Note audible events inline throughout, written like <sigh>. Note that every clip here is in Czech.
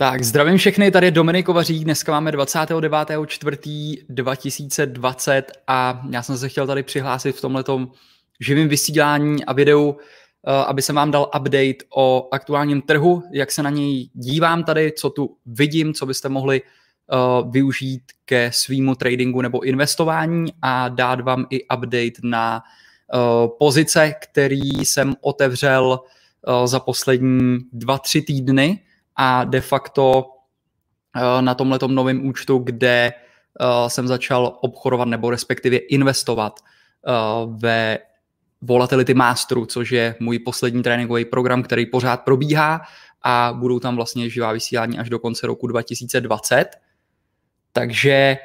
Tak, zdravím všechny, tady je Dominik Kovařík, dneska máme 29.4.2020 a já jsem se chtěl tady přihlásit v tomhletom živém vysílání a videu, eh, aby jsem vám dal update o aktuálním trhu, jak se na něj dívám tady, co tu vidím, co byste mohli uh, využít ke svýmu tradingu nebo investování a dát vám i update na uh, pozice, který jsem otevřel za poslední dva, tři týdny a de facto uh, na tomhle novém účtu, kde uh, jsem začal obchodovat nebo respektive investovat uh, ve Volatility Masteru, což je můj poslední tréninkový program, který pořád probíhá a budou tam vlastně živá vysílání až do konce roku 2020. Takže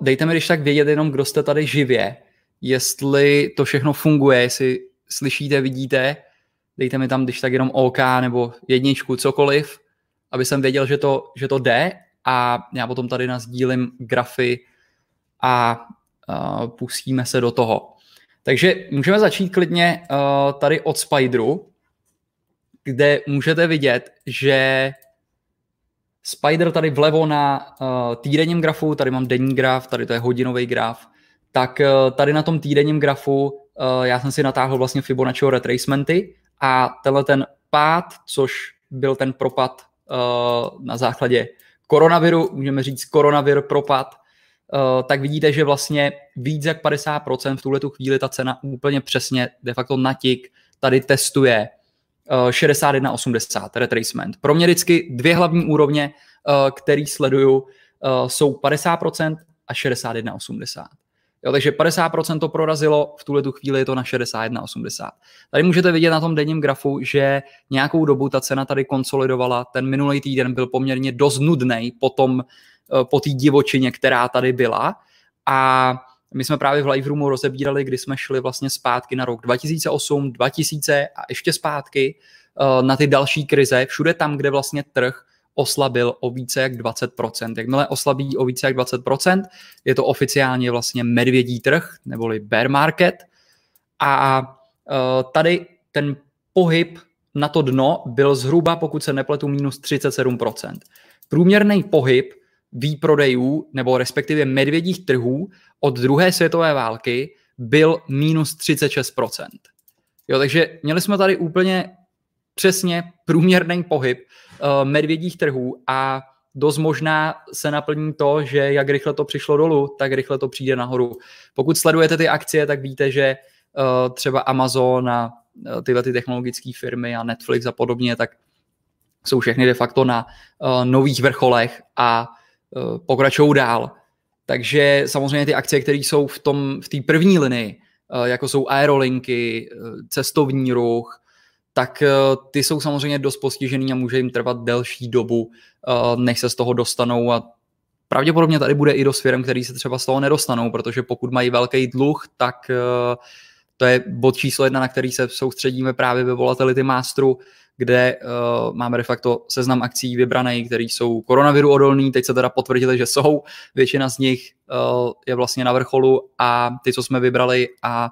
dejte mi když tak vědět jenom, kdo jste tady živě, jestli to všechno funguje, jestli slyšíte, vidíte, dejte mi tam když tak jenom OK nebo jedničku, cokoliv, aby jsem věděl, že to, že to jde a já potom tady nazdílím grafy a uh, pustíme se do toho. Takže můžeme začít klidně uh, tady od Spideru, kde můžete vidět, že Spider tady vlevo na uh, týdenním grafu, tady mám denní graf, tady to je hodinový graf, tak uh, tady na tom týdenním grafu uh, já jsem si natáhl vlastně Fibonacciho retracementy a tenhle ten pád, což byl ten propad uh, na základě koronaviru, můžeme říct koronavir propad, uh, tak vidíte, že vlastně víc jak 50% v tuhle tu chvíli ta cena úplně přesně de facto natik tady testuje 61,80 retracement. Pro mě vždycky dvě hlavní úrovně, který sleduju, jsou 50% a 61,80. Jo, takže 50% to prorazilo, v tuhle tu chvíli je to na 61,80. Tady můžete vidět na tom denním grafu, že nějakou dobu ta cena tady konsolidovala, ten minulý týden byl poměrně dost nudný po, tom, uh, po té divočině, která tady byla. A my jsme právě v Live Roomu rozebírali, kdy jsme šli vlastně zpátky na rok 2008, 2000 a ještě zpátky uh, na ty další krize, všude tam, kde vlastně trh oslabil o více jak 20%. Jakmile oslabí o více jak 20%, je to oficiálně vlastně medvědí trh, neboli bear market. A uh, tady ten pohyb na to dno byl zhruba, pokud se nepletu, minus 37%. Průměrný pohyb výprodejů nebo respektive medvědích trhů od druhé světové války byl minus 36%. Jo, takže měli jsme tady úplně přesně průměrný pohyb uh, medvědích trhů a dost možná se naplní to, že jak rychle to přišlo dolů, tak rychle to přijde nahoru. Pokud sledujete ty akcie, tak víte, že uh, třeba Amazon a uh, tyhle ty technologické firmy a Netflix a podobně, tak jsou všechny de facto na uh, nových vrcholech a uh, pokračují dál. Takže samozřejmě ty akcie, které jsou v tom v té první linii, uh, jako jsou aerolinky, cestovní ruch, tak ty jsou samozřejmě dost postižený a může jim trvat delší dobu, než se z toho dostanou. A pravděpodobně tady bude i dost firm, který se třeba z toho nedostanou, protože pokud mají velký dluh, tak to je bod číslo jedna, na který se soustředíme právě ve Volatility Masteru, kde uh, máme de facto seznam akcí vybraný, které jsou koronaviru odolný, teď se teda potvrdili, že jsou, většina z nich uh, je vlastně na vrcholu a ty, co jsme vybrali a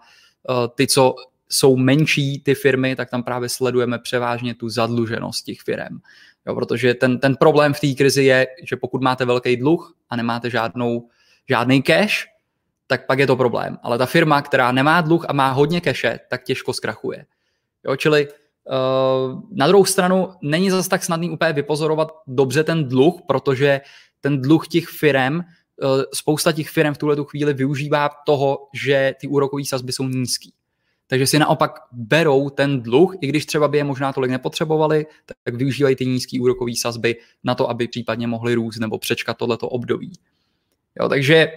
uh, ty, co jsou menší ty firmy, tak tam právě sledujeme převážně tu zadluženost těch firm. Jo, protože ten, ten problém v té krizi je, že pokud máte velký dluh a nemáte žádnou, žádný cash, tak pak je to problém. Ale ta firma, která nemá dluh a má hodně cache, tak těžko zkrachuje. Jo, čili uh, na druhou stranu není zase tak snadný úplně vypozorovat dobře ten dluh, protože ten dluh těch firm, uh, spousta těch firm v tuhle chvíli využívá toho, že ty úrokové sazby jsou nízký. Takže si naopak berou ten dluh, i když třeba by je možná tolik nepotřebovali, tak využívají ty nízké úrokové sazby na to, aby případně mohli růst nebo přečkat tohleto období. Jo, takže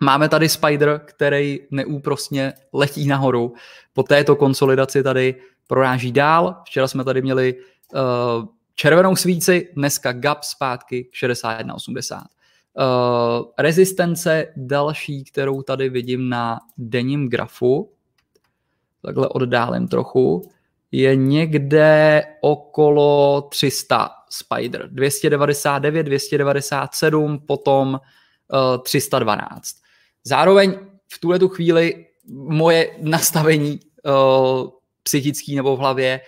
máme tady Spider, který neúprostně letí nahoru. Po této konsolidaci tady proráží dál. Včera jsme tady měli uh, červenou svíci, dneska gap zpátky 61,80. Uh, eh, rezistence další, kterou tady vidím na denním grafu, takhle oddálím trochu, je někde okolo 300 Spider. 299, 297, potom uh, 312. Zároveň v tuhle tu chvíli moje nastavení uh, psychický nebo v hlavě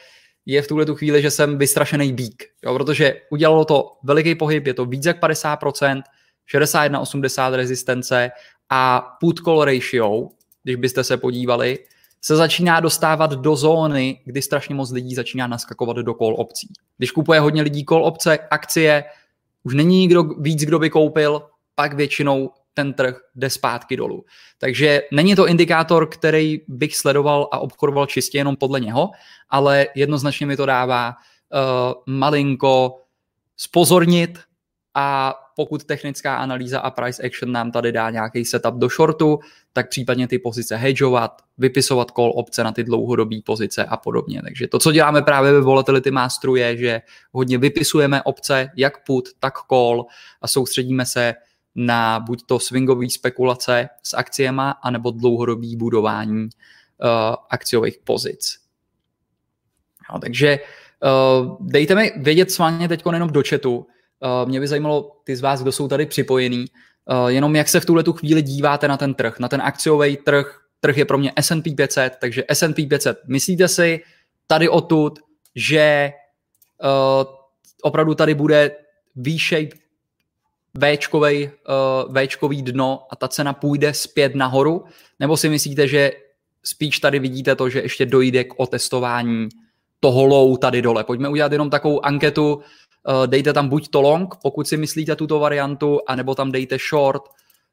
je v tuhle tu chvíli, že jsem vystrašený bík, jo, protože udělalo to veliký pohyb, je to víc jak 50%, 61,80 rezistence a put call ratio, když byste se podívali, se začíná dostávat do zóny, kdy strašně moc lidí začíná naskakovat do call opcí. Když kupuje hodně lidí call opce, akcie, už není nikdo víc, kdo by koupil, pak většinou ten trh jde zpátky dolů. Takže není to indikátor, který bych sledoval a obchodoval čistě jenom podle něho, ale jednoznačně mi to dává uh, malinko spozornit a pokud technická analýza a price action nám tady dá nějaký setup do shortu, tak případně ty pozice hedgeovat, vypisovat call opce na ty dlouhodobé pozice a podobně. Takže to, co děláme právě ve Volatility Masteru je, že hodně vypisujeme opce, jak put, tak call a soustředíme se na buď to swingové spekulace s akciema, anebo dlouhodobý budování uh, akciových pozic. No, takže uh, dejte mi vědět s vámi teď jenom do chatu. Uh, mě by zajímalo ty z vás, kdo jsou tady připojení, uh, jenom jak se v tuhle tu chvíli díváte na ten trh, na ten akciový trh. Trh je pro mě S&P 500, takže S&P 500. Myslíte si tady odtud, že uh, opravdu tady bude V-shape Včkovej, dno a ta cena půjde zpět nahoru? Nebo si myslíte, že spíš tady vidíte to, že ještě dojde k otestování toho low tady dole? Pojďme udělat jenom takovou anketu, dejte tam buď to long, pokud si myslíte tuto variantu, anebo tam dejte short,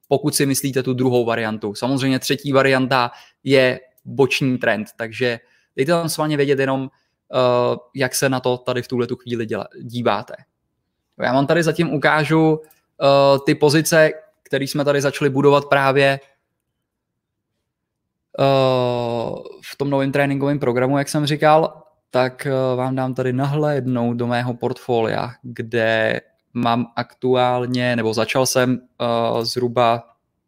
pokud si myslíte tu druhou variantu. Samozřejmě třetí varianta je boční trend, takže dejte tam s vámi vědět jenom, uh, jak se na to tady v tuhle tu chvíli děla, díváte. Já vám tady zatím ukážu uh, ty pozice, které jsme tady začali budovat právě v tom novém tréninkovém programu, jak jsem říkal, tak uh, vám dám tady nahlédnout do mého portfolia, kde mám aktuálně, nebo začal jsem uh, zhruba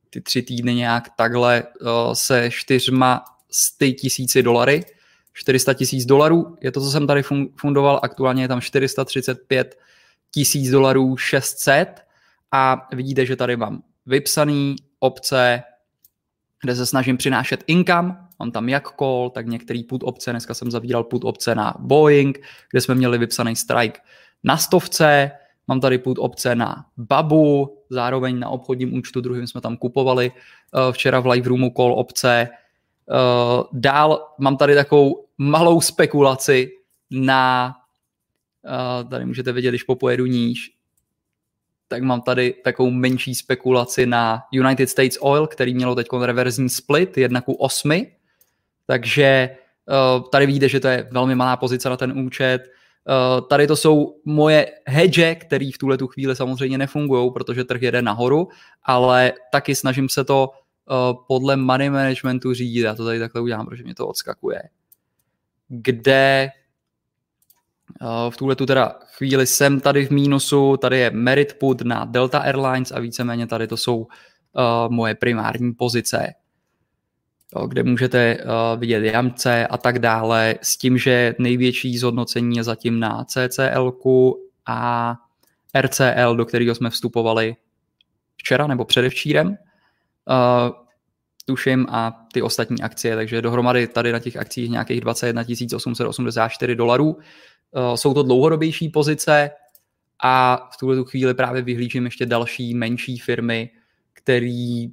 ty tři týdny nějak takhle uh, se čtyřma sty tisíci dolary, 400 tisíc dolarů, je to, co jsem tady fundoval, aktuálně je tam 435 tisíc dolarů 600 a vidíte, že tady mám vypsaný opce, kde se snažím přinášet income, mám tam jak call, tak některý put opce, dneska jsem zavíral put opce na Boeing, kde jsme měli vypsaný strike na stovce, mám tady put opce na Babu, zároveň na obchodním účtu druhým jsme tam kupovali uh, včera v live roomu call opce. Uh, dál mám tady takovou malou spekulaci na, uh, tady můžete vidět, když popojedu níž, tak mám tady takovou menší spekulaci na United States Oil, který mělo teď reverzní split 1 ku 8. Takže uh, tady vidíte, že to je velmi malá pozice na ten účet. Uh, tady to jsou moje hedge, které v tuhle tu chvíli samozřejmě nefungují, protože trh jede nahoru, ale taky snažím se to uh, podle money managementu řídit. Já to tady takhle udělám, protože mě to odskakuje. Kde v tuhle tu teda chvíli jsem tady v mínusu, tady je Merit Put na Delta Airlines a víceméně tady to jsou moje primární pozice, kde můžete uh, vidět jamce a tak dále, s tím, že největší zhodnocení je zatím na CCL a RCL, do kterého jsme vstupovali včera nebo předevčírem. Uh, tuším, a ty ostatní akcie, takže dohromady tady na těch akcích nějakých 21 884 dolarů. Eh, jsou to dlouhodobější pozice a v tuhle chvíli právě vyhlížím ještě další menší firmy, které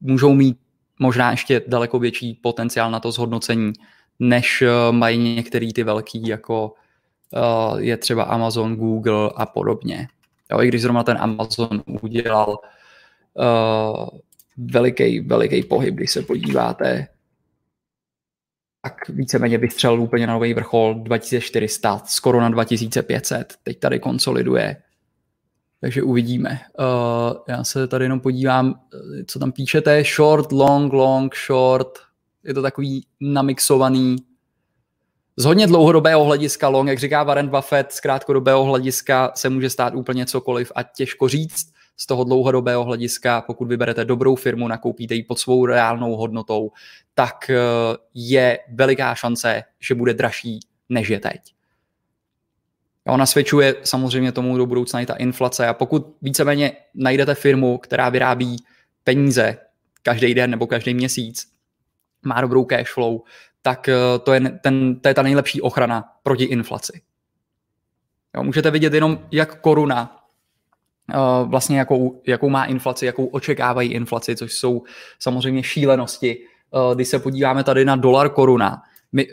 můžou mít možná ještě daleko větší potenciál na to zhodnocení, než eh, mají některý ty velký, jako eh, je třeba Amazon, Google a podobně. Jo, I když zrovna ten Amazon udělal uh, veliký, veliký pohyb, když se podíváte tak víceméně vystřelil úplně na nový vrchol 2400, skoro na 2500, teď tady konsoliduje. Takže uvidíme. Uh, já se tady jenom podívám, eh, co tam píšete. Short, long, long, short. Je to takový namixovaný. Z hodně dlouhodobého hlediska long, jak říká Warren Buffett, z krátkodobého hlediska se může stát úplně cokoliv a těžko říct z toho dlouhodobého hlediska, pokud vyberete dobrou firmu, nakoupíte ji pod svou reálnou hodnotou, tak eh, je veliká šance, že bude dražší než je teď. A ona svědčuje samozřejmě tomu do budoucna i ta inflace a pokud víceméně najdete firmu, která vyrábí peníze každý den nebo každý měsíc, má dobrou cash flow, tak to je, ten, to je ta nejlepší ochrana proti inflaci. Jo, můžete vidět jenom, jak koruna vlastně jakou, jakou má inflaci, jakou očekávají inflaci, což jsou samozřejmě šílenosti. Když se podíváme tady na dolar koruna,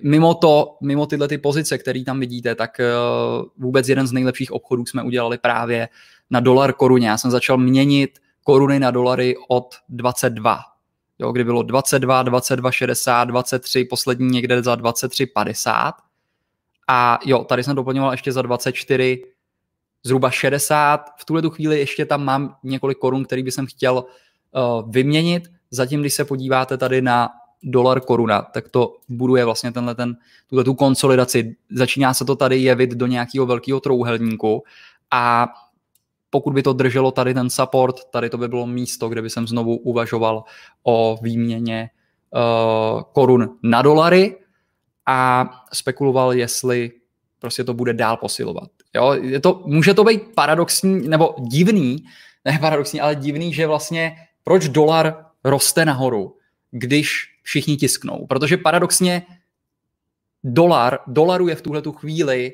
mimo to, mimo tyhle ty pozice, které tam vidíte, tak vůbec jeden z nejlepších obchodů jsme udělali právě na dolar koruně. Já jsem začal měnit koruny na dolary od 22. Jo, kdy bylo 22, 22, 60, 23, poslední někde za 23, 50. A jo, tady jsem doplňoval ještě za 24, zhruba 60. V tuhle tu chvíli ještě tam mám několik korun, který bych chtěl uh, vyměnit. Zatím, když se podíváte tady na dolar koruna, tak to buduje vlastně tenhle ten, tuhle tu konsolidaci. Začíná se to tady jevit do nějakého velkého trouhelníku a pokud by to drželo tady ten support, tady to by bylo místo, kde by jsem znovu uvažoval o výměně uh, korun na dolary a spekuloval, jestli prostě to bude dál posilovat. Jo, je to, může to být paradoxní, nebo divný, ne paradoxní, ale divný, že vlastně proč dolar roste nahoru, když všichni tisknou. Protože paradoxně dolar, dolaru je v tuhle tu chvíli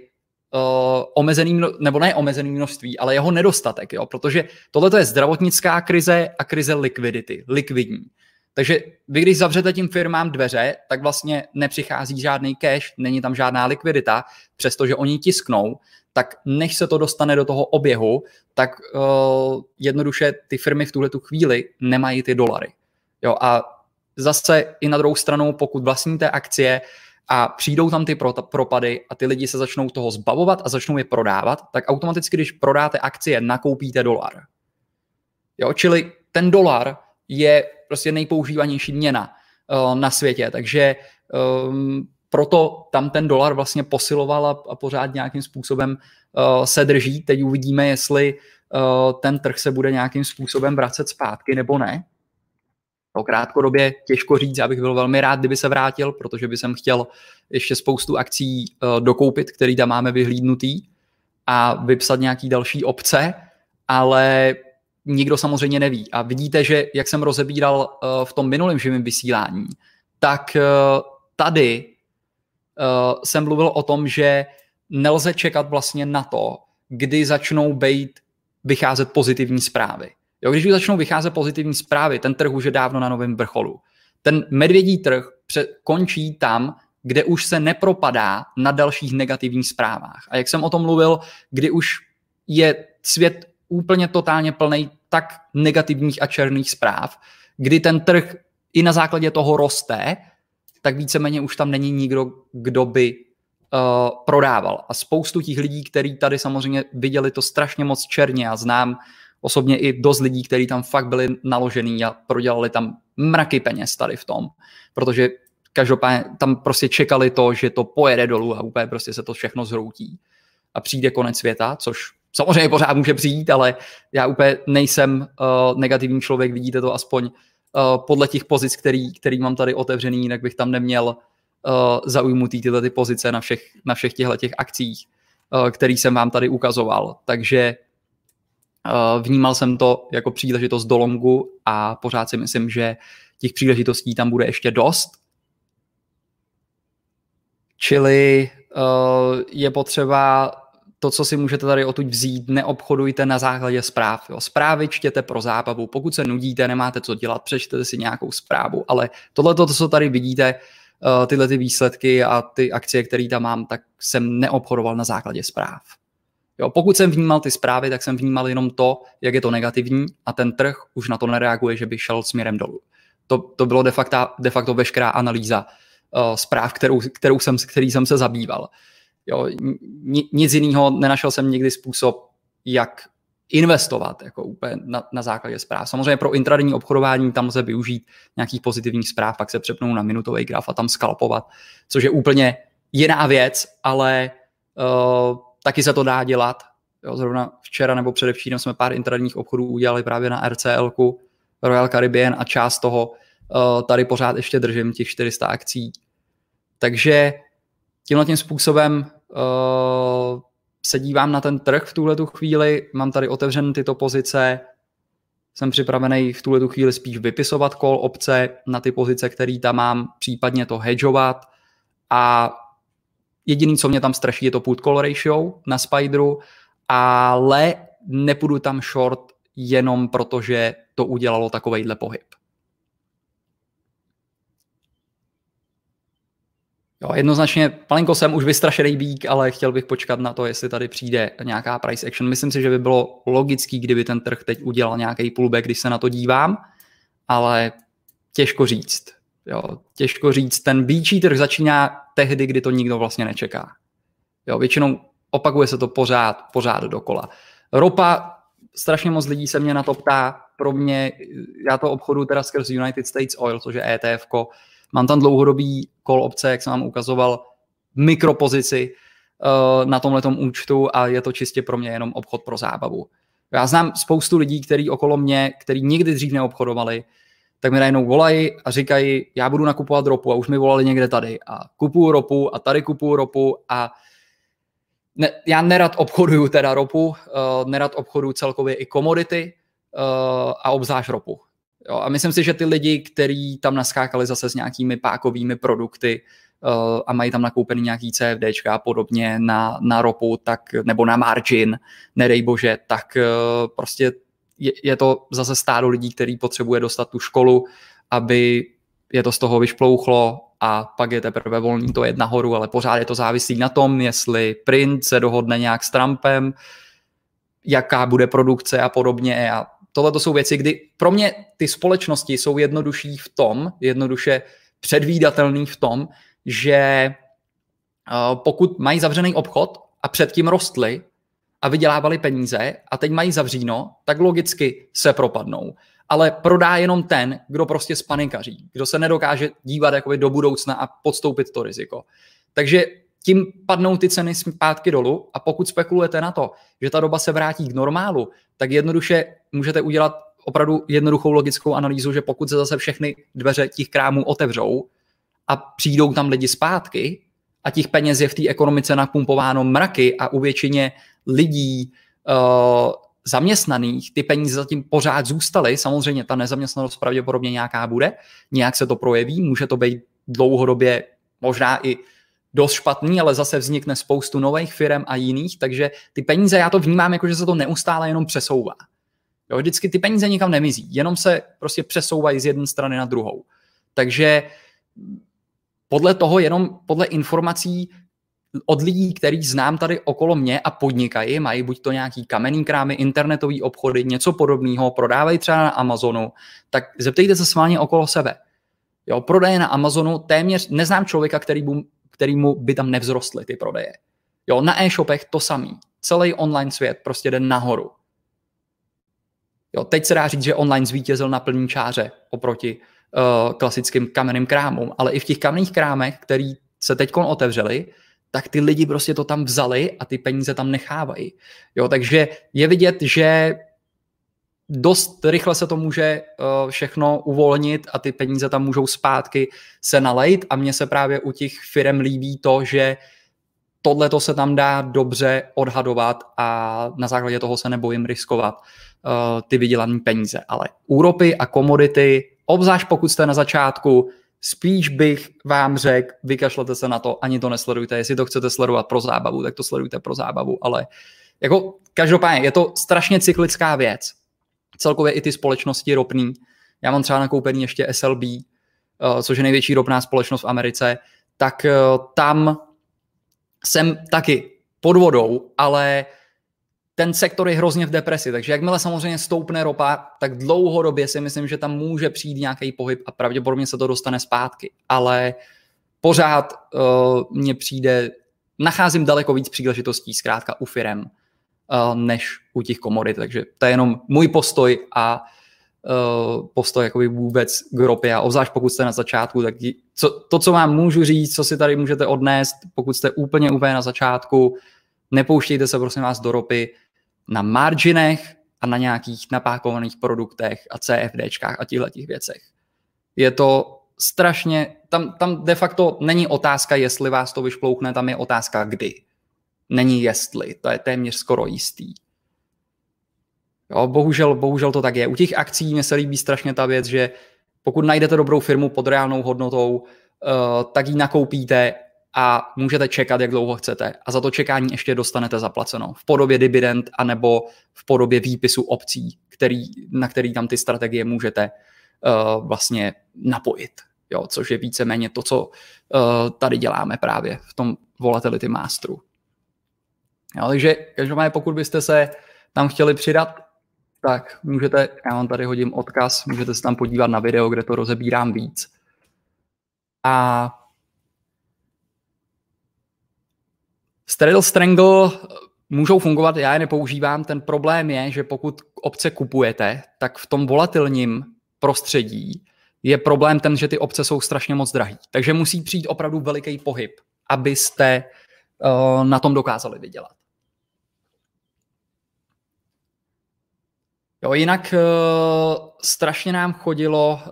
uh, omezený, nebo ne omezený množství, ale jeho nedostatek, jo? protože tohle je zdravotnická krize a krize likvidity, likvidní. Takže vy, když zavřete tím firmám dveře, tak vlastně nepřichází žádný cash, není tam žádná likvidita, přestože oni tisknou, tak než se to dostane do toho oběhu, tak uh, jednoduše ty firmy v tuhle tu chvíli nemají ty dolary. Jo, a zase i na druhou stranu, pokud vlastníte akcie, a přijdou tam ty propady a ty lidi se začnou toho zbavovat a začnou je prodávat, tak automaticky, když prodáte akcie, nakoupíte dolar. Jo, čili ten dolar je prostě nejpoužívanější měna uh, na světě, takže um, proto tam ten dolar vlastně posiloval a, a pořád nějakým způsobem uh, se drží. Teď uvidíme, jestli uh, ten trh se bude nějakým způsobem vracet zpátky nebo ne. O krátkodobě těžko říct, já bych byl velmi rád, kdyby se vrátil, protože by jsem chtěl ještě spoustu akcí uh, dokoupit, který tam máme vyhlídnutý a vypsat nějaký další obce, ale nikdo samozřejmě neví. A vidíte, že jak jsem rozebíral uh, v tom minulém živém vysílání, tak uh, tady jsem mluvil o tom, že nelze čekat vlastně na to, kdy začnou být vycházet pozitivní zprávy. Jo, když už začnou vycházet pozitivní zprávy, ten trh už je dávno na novém vrcholu. Ten medvědí trh končí tam, kde už se nepropadá na dalších negativních zprávách. A jak jsem o tom mluvil, kdy už je svět úplně totálně plný tak negativních a černých zpráv, kdy ten trh i na základě toho roste, tak víceméně už tam není nikdo, kdo by uh, prodával. A spoustu těch lidí, kteří tady samozřejmě viděli to strašně moc černě a znám osobně i dost lidí, kteří tam fakt byli naložený a prodělali tam mraky peněz tady v tom, protože každopádně tam prostě čekali to, že to pojede dolů a úplně prostě se to všechno zhroutí a přijde konec světa, což samozřejmě pořád může přijít, ale já úplně nejsem uh, negativní člověk, vidíte to aspoň uh, podle těch pozic, který, který mám tady otevřený, jinak bych tam neměl uh, zaujmutý tyhle ty pozice na všech, na všech těchto těch akcích, uh, který jsem vám tady ukazoval. Takže vnímal jsem to jako příležitost do longu a pořád si myslím, že těch příležitostí tam bude ještě dost. Čili uh, je potřeba to, co si můžete tady odtud vzít, neobchodujte na základě zpráv. Jo. Zprávy čtěte pro zábavu. Pokud se nudíte, nemáte co dělat, přečtete si nějakou zprávu. Ale tohle, to, co tady vidíte, uh, tyhle ty výsledky a ty akcie, které tam mám, tak jsem neobchodoval na základě zpráv. Jo, pokud jsem vnímal ty zprávy, tak jsem vnímal jenom to, jak je to negativní a ten trh už na to nereaguje, že by šel směrem dolů. To, to bylo de facto, de facto veškerá analýza uh, zpráv, kterou, kterou jsem, který jsem se zabýval. Jo, nic jiného, nenašel jsem nikdy způsob, jak investovat jako úplně na, na základě zpráv. Samozřejmě pro intradenní obchodování tam lze využít nějakých pozitivních zpráv, pak se přepnou na minutový graf a tam skalpovat, což je úplně jiná věc, ale uh, taky se to dá dělat. Jo, zrovna včera nebo předevčírem jsme pár intradenních obchodů udělali právě na RCL, Royal Caribbean a část toho uh, tady pořád ještě držím těch 400 akcí. Takže tímhle tím způsobem uh, se dívám na ten trh v tuhle tu chvíli, mám tady otevřené tyto pozice, jsem připravený v tuhle tu chvíli spíš vypisovat kol obce na ty pozice, které tam mám, případně to hedžovat a jediný, co mě tam straší, je to put call ratio na Spideru, ale nepůjdu tam short jenom protože to udělalo takovejhle pohyb. Jo, jednoznačně, malinko jsem už vystrašený bík, ale chtěl bych počkat na to, jestli tady přijde nějaká price action. Myslím si, že by bylo logický, kdyby ten trh teď udělal nějaký pullback, když se na to dívám, ale těžko říct. Jo, těžko říct. Ten bíčí trh začíná tehdy, kdy to nikdo vlastně nečeká. Jo, většinou opakuje se to pořád, pořád dokola. Ropa, strašně moc lidí se mě na to ptá, pro mě, já to obchodu teda skrz United States Oil, což je ETF, mám tam dlouhodobý call opce, jak jsem vám ukazoval, mikropozici uh, na tomhle účtu a je to čistě pro mě jenom obchod pro zábavu. Já znám spoustu lidí, kteří okolo mě, který nikdy dřív neobchodovali, tak mi najednou volají a říkají, já budu nakupovat ropu a už mi volali někde tady a kupuju ropu a tady kupuju ropu a ne, já nerad obchoduju teda ropu, uh, nerad obchoduju celkově i komodity uh, a obzvlášť ropu. Jo, a myslím si, že ty lidi, kteří tam naskákali zase s nějakými pákovými produkty uh, a mají tam nakoupený nějaký CFD a podobně na, na ropu, tak, nebo na margin, nedej bože, tak uh, prostě je, je to zase stádo lidí, který potřebuje dostat tu školu, aby je to z toho vyšplouchlo a pak je teprve volný to jet nahoru, ale pořád je to závislí na tom, jestli print se dohodne nějak s Trumpem, jaká bude produkce a podobně. A tohle to jsou věci, kdy pro mě ty společnosti jsou jednodušší v tom, jednoduše předvídatelný v tom, že eh, pokud mají zavřený obchod a předtím rostly a vydělávali peníze a teď mají zavříno, tak logicky se propadnou. Ale prodá jenom ten, kdo prostě spanikaří, kdo se nedokáže dívat jakoby do budoucna a podstoupit to riziko. Takže tím padnou ty ceny zpátky dolů a pokud spekulujete na to, že ta doba se vrátí k normálu, tak jednoduše můžete udělat opravdu jednoduchou logickou analýzu, že pokud se zase všechny dveře těch krámů otevřou a přijdou tam lidi zpátky a těch peněz je v té ekonomice napumpováno mraky a u většině lidí uh, zaměstnaných ty peníze zatím pořád zůstaly. Samozřejmě ta nezaměstnanost pravděpodobně nějaká bude, nějak se to projeví, může to být dlouhodobě možná i dost špatný, ale zase vznikne spoustu nových firm a jiných, takže ty peníze, já to vnímám jako, že se to neustále jenom přesouvá. Jo, vždycky ty peníze nikam nemizí, jenom se prostě přesouvají z jedné strany na druhou. Takže podle toho, jenom podle informací od lidí, který znám tady okolo mě a podnikají, mají buď to nějaký kamenný krámy, internetový obchody, něco podobného, prodávají třeba na Amazonu, tak zeptejte se sváně okolo sebe. Jo, prodeje na Amazonu téměř, neznám člověka, který by, kterýmu by tam nevzrostly ty prodeje. Jo, na e-shopech to samý. Celý online svět prostě jde nahoru. Jo, teď se dá říct, že online zvítězil na plný čáře oproti uh, klasickým kamenným krámům, ale i v těch kamenných krámech, který se teď otevřeli, tak ty lidi prostě to tam vzali a ty peníze tam nechávají. Jo, takže je vidět, že dost rychle se to může uh, všechno uvolnit a ty peníze tam můžou zpátky se nalejt a mně se právě u těch firm líbí to, že tohle to se tam dá dobře odhadovat a na základě toho se nebojím riskovat uh, ty vydělané peníze. Ale úropy a komodity, obzvlášť pokud jste na začátku, spíš bych vám řekl, vykašlete se na to, ani to nesledujte. Jestli to chcete sledovat pro zábavu, tak to sledujte pro zábavu, ale jako každopádně je to strašně cyklická věc celkově i ty společnosti ropný. Já mám třeba nakoupený ještě SLB, eh, což je největší ropná společnost v Americe, tak eh, tam jsem taky pod vodou, ale ten sektor je hrozně v depresi, takže jakmile samozřejmě stoupne ropa, tak dlouhodobě si myslím, že tam může přijít nějaký pohyb a pravděpodobně se to dostane zpátky. Ale pořád uh, mně přijde, nacházím daleko víc příležitostí zkrátka u firem, uh, než u těch komodit. Takže to je jenom můj postoj a uh, postoj jakoby vůbec k ropě a obzvlášť pokud jste na začátku, tak co, to, co vám můžu říct, co si tady můžete odnést, pokud jste úplně úplně na začátku, nepouštějte se prosím vás do ropy na marginech a na nějakých napákovaných produktech a CFDčkách a těchto těch věcech. Je to strašně, tam, tam de facto není otázka, jestli vás to vyšplouchne, tam je otázka kdy není jestli, to je téměř skoro jistý. Jo, bohužel, bohužel to tak je. U těch akcí mě se líbí strašně ta věc, že pokud najdete dobrou firmu pod reálnou hodnotou, uh, tak ji nakoupíte a můžete čekat, jak dlouho chcete. A za to čekání ještě dostanete zaplaceno v podobě dividend anebo v podobě výpisu obcí, který, na který tam ty strategie můžete uh, vlastně napojit. Jo, což je víceméně to, co uh, tady děláme právě v tom Volatility Masteru. Jo, takže každopádně pokud byste se tam chtěli přidat, tak můžete, já vám tady hodím odkaz, můžete se tam podívat na video, kde to rozebírám víc. A Straddle Strangle můžou fungovat, já je nepoužívám. Ten problém je, že pokud obce kupujete, tak v tom volatilním prostředí je problém ten, že ty obce jsou strašně moc drahý. Takže musí přijít opravdu veliký pohyb, abyste uh, na tom dokázali vydělat. Jo, jinak uh, strašně nám chodilo uh,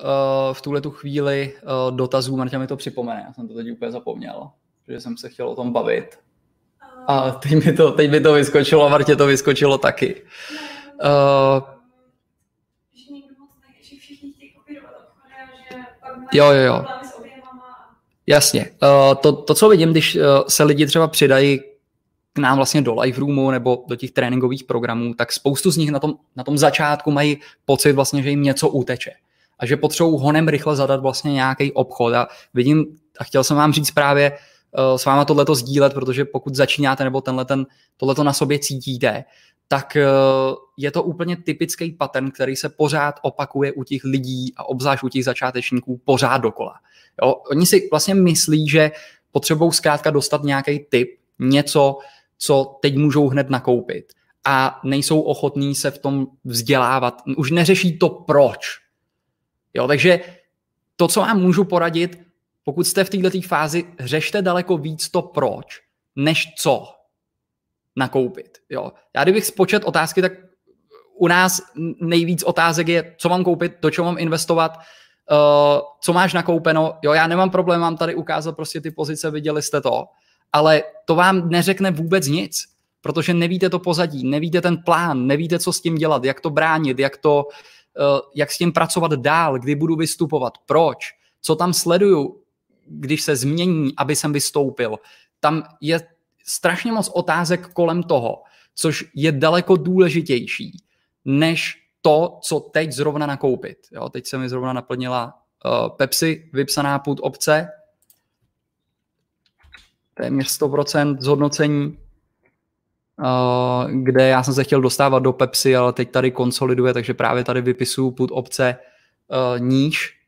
v tuhle tu chvíli uh, dotazů, Marta mi to připomene, já jsem to teď úplně zapomněl, že jsem se chtěl o tom bavit. A teď mi to, teď mi to vyskočilo, Martě to vyskočilo taky. Uh, jo, jo, jo. Jasně. Uh, to, to, co vidím, když uh, se lidi třeba přidají k nám vlastně do live roomu nebo do těch tréninkových programů, tak spoustu z nich na tom, na tom začátku mají pocit vlastně, že jim něco uteče a že potřebují honem rychle zadat vlastně nějaký obchod a vidím a chtěl jsem vám říct právě s váma tohleto sdílet, protože pokud začínáte nebo tenhle ten, tohleto na sobě cítíte, tak uh, je to úplně typický pattern, který se pořád opakuje u těch lidí a obzvlášť u těch začátečníků pořád dokola. Jo? Oni si vlastně myslí, že potřebují zkrátka dostat nějaký tip, něco, co teď můžou hned nakoupit a nejsou ochotní se v tom vzdělávat. Už neřeší to proč. Jo, takže to, co vám můžu poradit, pokud jste v této fázi, řešte daleko víc to proč, než co nakoupit. Jo. Já kdybych spočet otázky, tak u nás nejvíc otázek je, co mám koupit, do čeho mám investovat, uh, co máš nakoupeno. Jo, já nemám problém vám tady ukázat prostě ty pozice, viděli jste to ale to vám neřekne vůbec nic, protože nevíte to pozadí, nevíte ten plán, nevíte, co s tím dělat, jak to bránit, jak, to, eh, jak s tím pracovat dál, kdy budu vystupovat, proč, co tam sleduju, když se změní, aby jsem vystoupil. Tam je strašně moc otázek kolem toho, což je daleko důležitější, než to, co teď zrovna nakoupit. Jo, teď se mi zrovna naplnila uh, Pepsi, vypsaná půd obce, téměř 100% zhodnocení, kde já jsem se chtěl dostávat do Pepsi, ale teď tady konsoliduje, takže právě tady vypisuju půd obce níž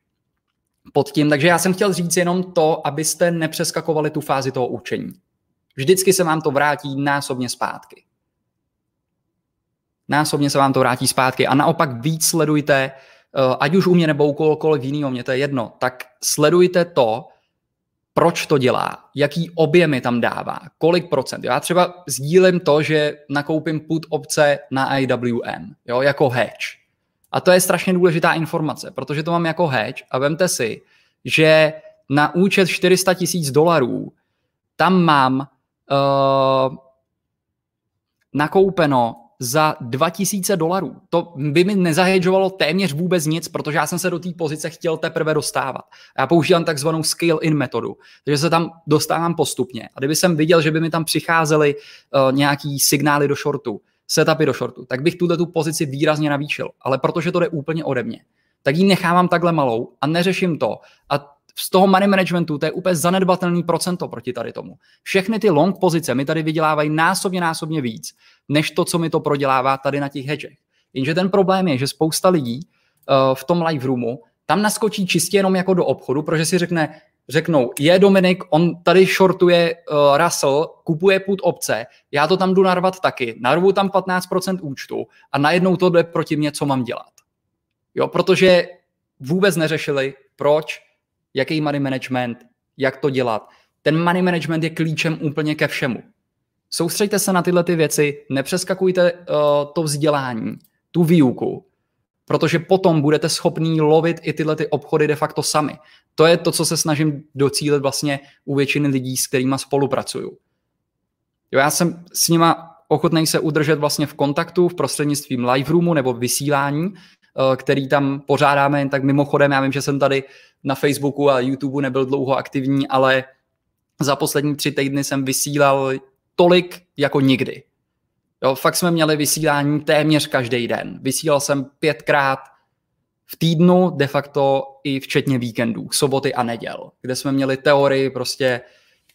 pod tím. Takže já jsem chtěl říct jenom to, abyste nepřeskakovali tu fázi toho učení. Vždycky se vám to vrátí násobně zpátky. Násobně se vám to vrátí zpátky a naopak víc sledujte, ať už u mě nebo u kohokoliv jiného, mě to je jedno, tak sledujte to, proč to dělá, jaký objemy tam dává, kolik procent. Já třeba sdílím to, že nakoupím put opce na IWM, jo, jako hedge. A to je strašně důležitá informace, protože to mám jako hedge a vemte si, že na účet 400 tisíc dolarů tam mám uh, nakoupeno za 2000 dolarů. To by mi nezahedžovalo téměř vůbec nic, protože já jsem se do té pozice chtěl teprve dostávat. Já používám takzvanou scale-in metodu, takže se tam dostávám postupně. A kdyby jsem viděl, že by mi tam přicházely uh, nějaký signály do shortu, setupy do shortu, tak bych tuhle tu pozici výrazně navýšil. Ale protože to jde úplně ode mě, tak ji nechávám takhle malou a neřeším to. A z toho money managementu to je úplně zanedbatelný procento proti tady tomu. Všechny ty long pozice mi tady vydělávají násobně, násobně víc, než to, co mi to prodělává tady na těch hedgech. Jenže ten problém je, že spousta lidí uh, v tom live roomu tam naskočí čistě jenom jako do obchodu, protože si řekne, řeknou, je Dominik, on tady shortuje uh, Russell, kupuje půd obce, já to tam jdu narvat taky, narvu tam 15% účtu a najednou to jde proti mě, co mám dělat. Jo, protože vůbec neřešili, proč jaký money management, jak to dělat. Ten money management je klíčem úplně ke všemu. Soustřeďte se na tyhle ty věci, nepřeskakujte uh, to vzdělání, tu výuku, protože potom budete schopní lovit i tyhle ty obchody de facto sami. To je to, co se snažím docílit vlastně u většiny lidí, s kterými spolupracuju. Jo, já jsem s nima ochotný se udržet vlastně v kontaktu v prostřednictvím live roomu nebo vysílání, Eh, který tam pořádáme jen tak mimochodem. Já vím, že jsem tady na Facebooku a YouTube nebyl dlouho aktivní, ale za poslední tři týdny jsem vysílal tolik jako nikdy. Jo, fakt jsme měli vysílání téměř každý den. Vysílal jsem pětkrát v týdnu, de facto i včetně víkendů, soboty a neděl, kde jsme měli teorii prostě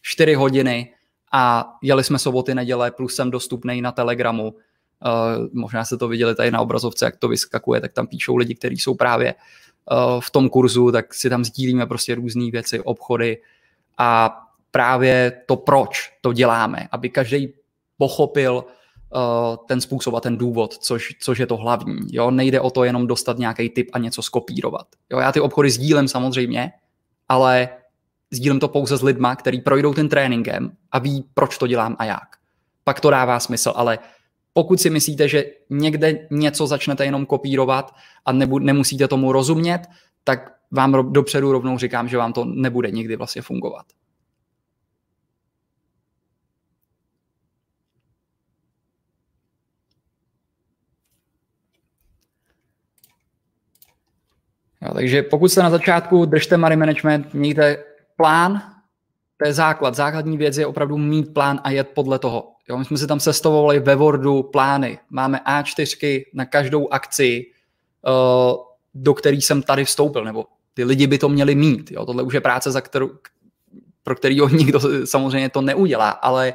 4 hodiny a jeli jsme soboty, neděle, plus jsem dostupný na Telegramu. Uh, možná se to viděli tady na obrazovce, jak to vyskakuje, tak tam píšou lidi, kteří jsou právě uh, v tom kurzu, tak si tam sdílíme prostě různé věci, obchody a právě to, proč to děláme, aby každý pochopil, ten způsob a ten důvod, což, což je to hlavní. Jo? Nejde o to jenom dostat nějaký tip a něco skopírovat. Jo? Já ty obchody sdílím samozřejmě, ale sdílím to pouze s lidma, který projdou tím tréninkem a ví, proč to dělám a jak. Pak to dává smysl, ale pokud si myslíte, že někde něco začnete jenom kopírovat a nebu, nemusíte tomu rozumět, tak vám dopředu rovnou říkám, že vám to nebude nikdy vlastně fungovat. Jo, takže pokud jste na začátku, držte money management, mějte plán, to je základ. Základní věc je opravdu mít plán a jet podle toho. Jo, my jsme si tam sestavovali ve Wordu plány. Máme A4 na každou akci, uh, do který jsem tady vstoupil, nebo ty lidi by to měli mít. Jo. Tohle už je práce, za kterou, pro kterýho <laughs> nikdo samozřejmě to neudělá, ale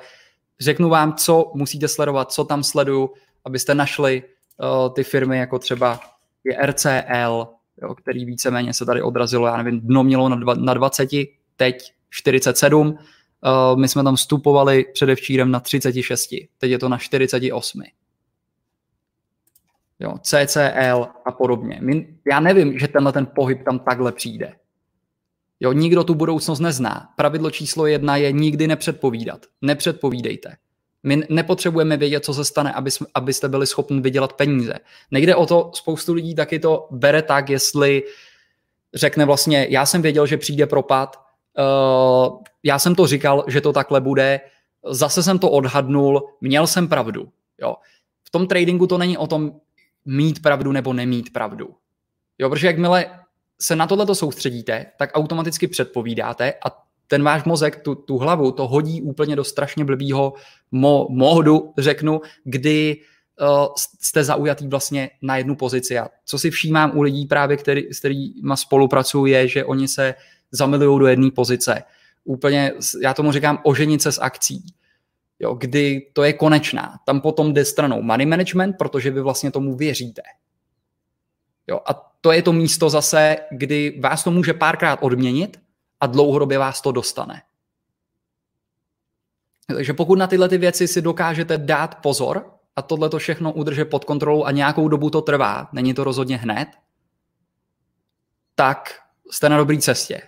řeknu vám, co musíte sledovat, co tam sleduju, abyste našli uh, ty firmy, jako třeba je RCL, jo, který víceméně se tady odrazilo, já nevím, dno mělo na, dva, na 20, teď 47, uh, my jsme tam vstupovali předevčírem na 36, teď je to na 48. Jo, CCL a podobně. My, já nevím, že tenhle ten pohyb tam takhle přijde. Jo, nikdo tu budoucnost nezná. Pravidlo číslo jedna je nikdy nepředpovídat. Nepředpovídejte. My nepotřebujeme vědět, co se stane, aby abyste byli schopni vydělat peníze. Nejde o to, spoustu lidí taky to bere tak, jestli řekne vlastně, já jsem věděl, že přijde propad, uh, já jsem to říkal, že to takhle bude, zase jsem to odhadnul, měl jsem pravdu. Jo. V tom tradingu to není o tom mít pravdu nebo nemít pravdu. Jo, protože jakmile se na tohle soustředíte, tak automaticky předpovídáte a ten váš mozek, tu, tu hlavu, to hodí úplně do strašně blbýho mo, módu, řeknu, kdy uh, jste zaujatý vlastně na jednu pozici. A co si všímám u lidí právě, který, s kterými spolupracuju, je, že oni se zamilují do jedné pozice. Úplně, já tomu říkám, oženit se s akcí. Jo, kdy to je konečná. Tam potom jde stranou money management, protože vy vlastně tomu věříte. Jo, a to je to místo zase, kdy vás to může párkrát odměnit, a dlouhodobě vás to dostane. Takže pokud na tyhle ty věci si dokážete dát pozor a tohle to všechno udržet pod kontrolou a nějakou dobu to trvá, není to rozhodně hned, tak jste na dobré cestě.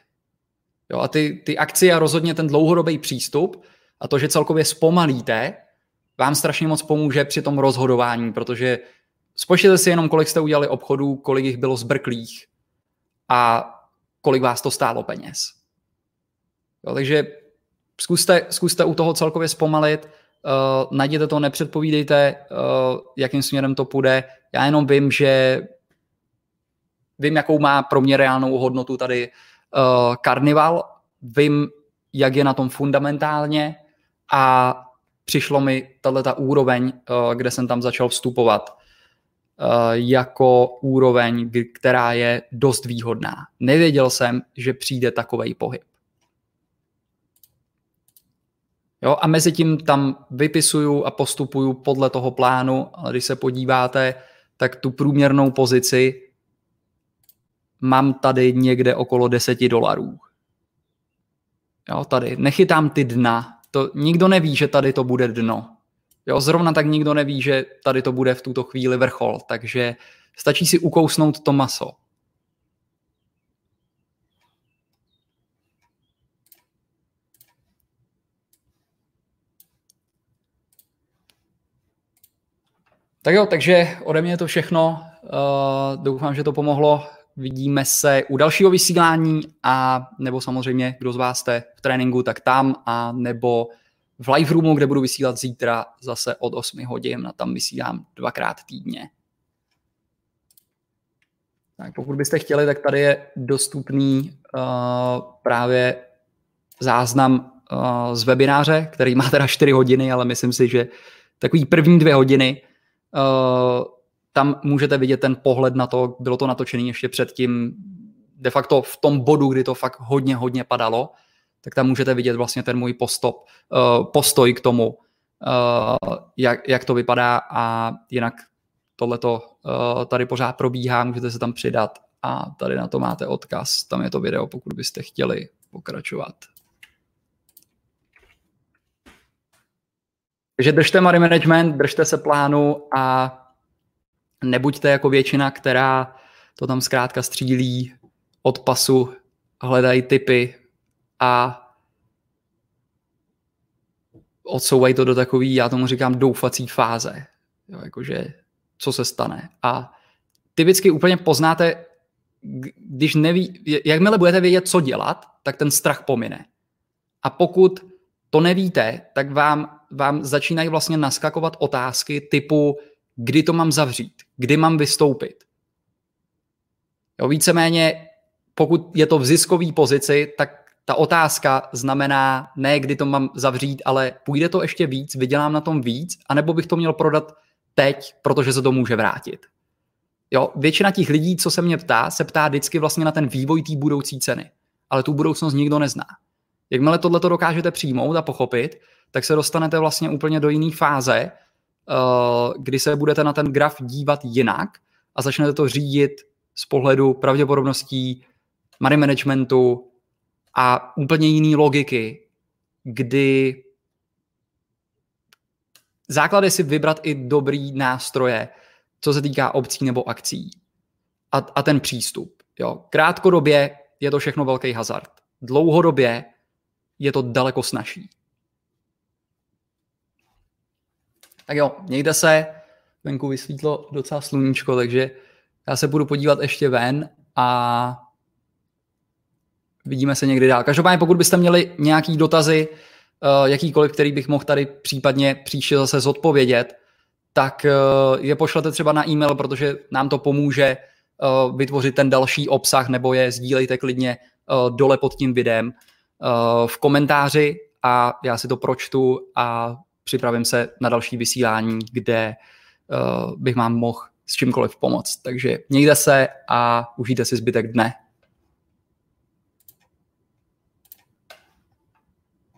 Jo, a ty, ty akcie a rozhodně ten dlouhodobý přístup a to, že celkově zpomalíte, vám strašně moc pomůže při tom rozhodování, protože spočtěte si jenom, kolik jste udělali obchodů, kolik jich bylo zbrklých a kolik vás to stálo peněz. Jo, takže zkuste, zkuste u toho celkově zpomalit, uh, najděte to, nepředpovídejte, uh, jakým směrem to půjde. Já jenom vím, že vím, jakou má pro mě reálnou hodnotu tady uh, karnival, vím, jak je na tom fundamentálně a přišlo mi tahle ta úroveň, uh, kde jsem tam začal vstupovat, jako úroveň, která je dost výhodná. Nevěděl jsem, že přijde takový pohyb. Jo, a mezi tím tam vypisuju a postupuju podle toho plánu, ale když se podíváte, tak tu průměrnou pozici mám tady někde okolo 10 dolarů. Jo, tady. Nechytám ty dna. To, nikdo neví, že tady to bude dno. Jo, zrovna tak nikdo neví, že tady to bude v tuto chvíli vrchol, takže stačí si ukousnout to maso. Tak jo, takže ode mě je to všechno. Uh, doufám, že to pomohlo. Vidíme se u dalšího vysílání a nebo samozřejmě, kdo z vás jste v tréninku, tak tam a nebo v live roomu, kde budu vysílat zítra zase od 8 hodin a tam vysílám dvakrát týdně. Tak pokud byste chtěli, tak tady je dostupný uh, právě záznam uh, z webináře, který má teda 4 hodiny, ale myslím si, že takový první dvě hodiny tam můžete vidět ten pohled na to, bylo to natočené ještě předtím, de facto v tom bodu, kdy to fakt hodně, hodně padalo, tak tam můžete vidět vlastně ten můj postop, uh, postoj k tomu, uh, jak, jak to vypadá a jinak tohleto tady pořád probíhá, můžete se tam přidat a tady na to máte odkaz, tam je to video, pokud byste chtěli pokračovat. Takže držte money management, držte se plánu a nebuďte jako většina, která to tam zkrátka střílí od pasu, hledají typy a odsouvají to do takový, já tomu říkám, doufací fáze. Jo, jakože, co se stane. A typicky úplně poznáte, když neví, jakmile budete vědět, co dělat, tak ten strach pomine. A pokud to nevíte, tak vám, vám začínají vlastně naskakovat otázky typu, kdy to mám zavřít, kdy mám vystoupit. Jo, víceméně, pokud je to v ziskové pozici, tak ta otázka znamená ne, kdy to mám zavřít, ale půjde to ještě víc, vydělám na tom víc, anebo bych to měl prodat teď, protože se to může vrátit. Jo, většina těch lidí, co se mě ptá, se ptá vždycky vlastně na ten vývoj té budoucí ceny. Ale tu budoucnost nikdo nezná. Jakmile tohle to dokážete přijmout a pochopit, tak se dostanete vlastně úplně do jiné fáze, eh, kdy se budete na ten graf dívat jinak a začnete to řídit z pohledu pravděpodobností, money managementu a úplně jiný logiky, kdy základ je si vybrat i dobrý nástroje, co se týká opcí nebo akcí. A, a ten přístup. Jo. Krátkodobě je to všechno velký hazard. Dlouhodobě je to daleko snažší. Tak jo, mějte se. Venku vysvítlo docela sluníčko, takže já se budu podívat ještě ven a vidíme se někdy dál. Každopádně pokud byste měli nějaký dotazy, eh, jakýkoliv, který bych mohl tady případně příště zase zodpovědět, tak eh, je pošlete třeba na e-mail, protože nám to pomůže eh, vytvořit ten další obsah, nebo je sdílejte klidně dole pod tím videem v komentáři a já si to pročtu a připravím se na další vysílání, kde bych vám mohl s čímkoliv pomoct. Takže mějte se a užijte si zbytek dne.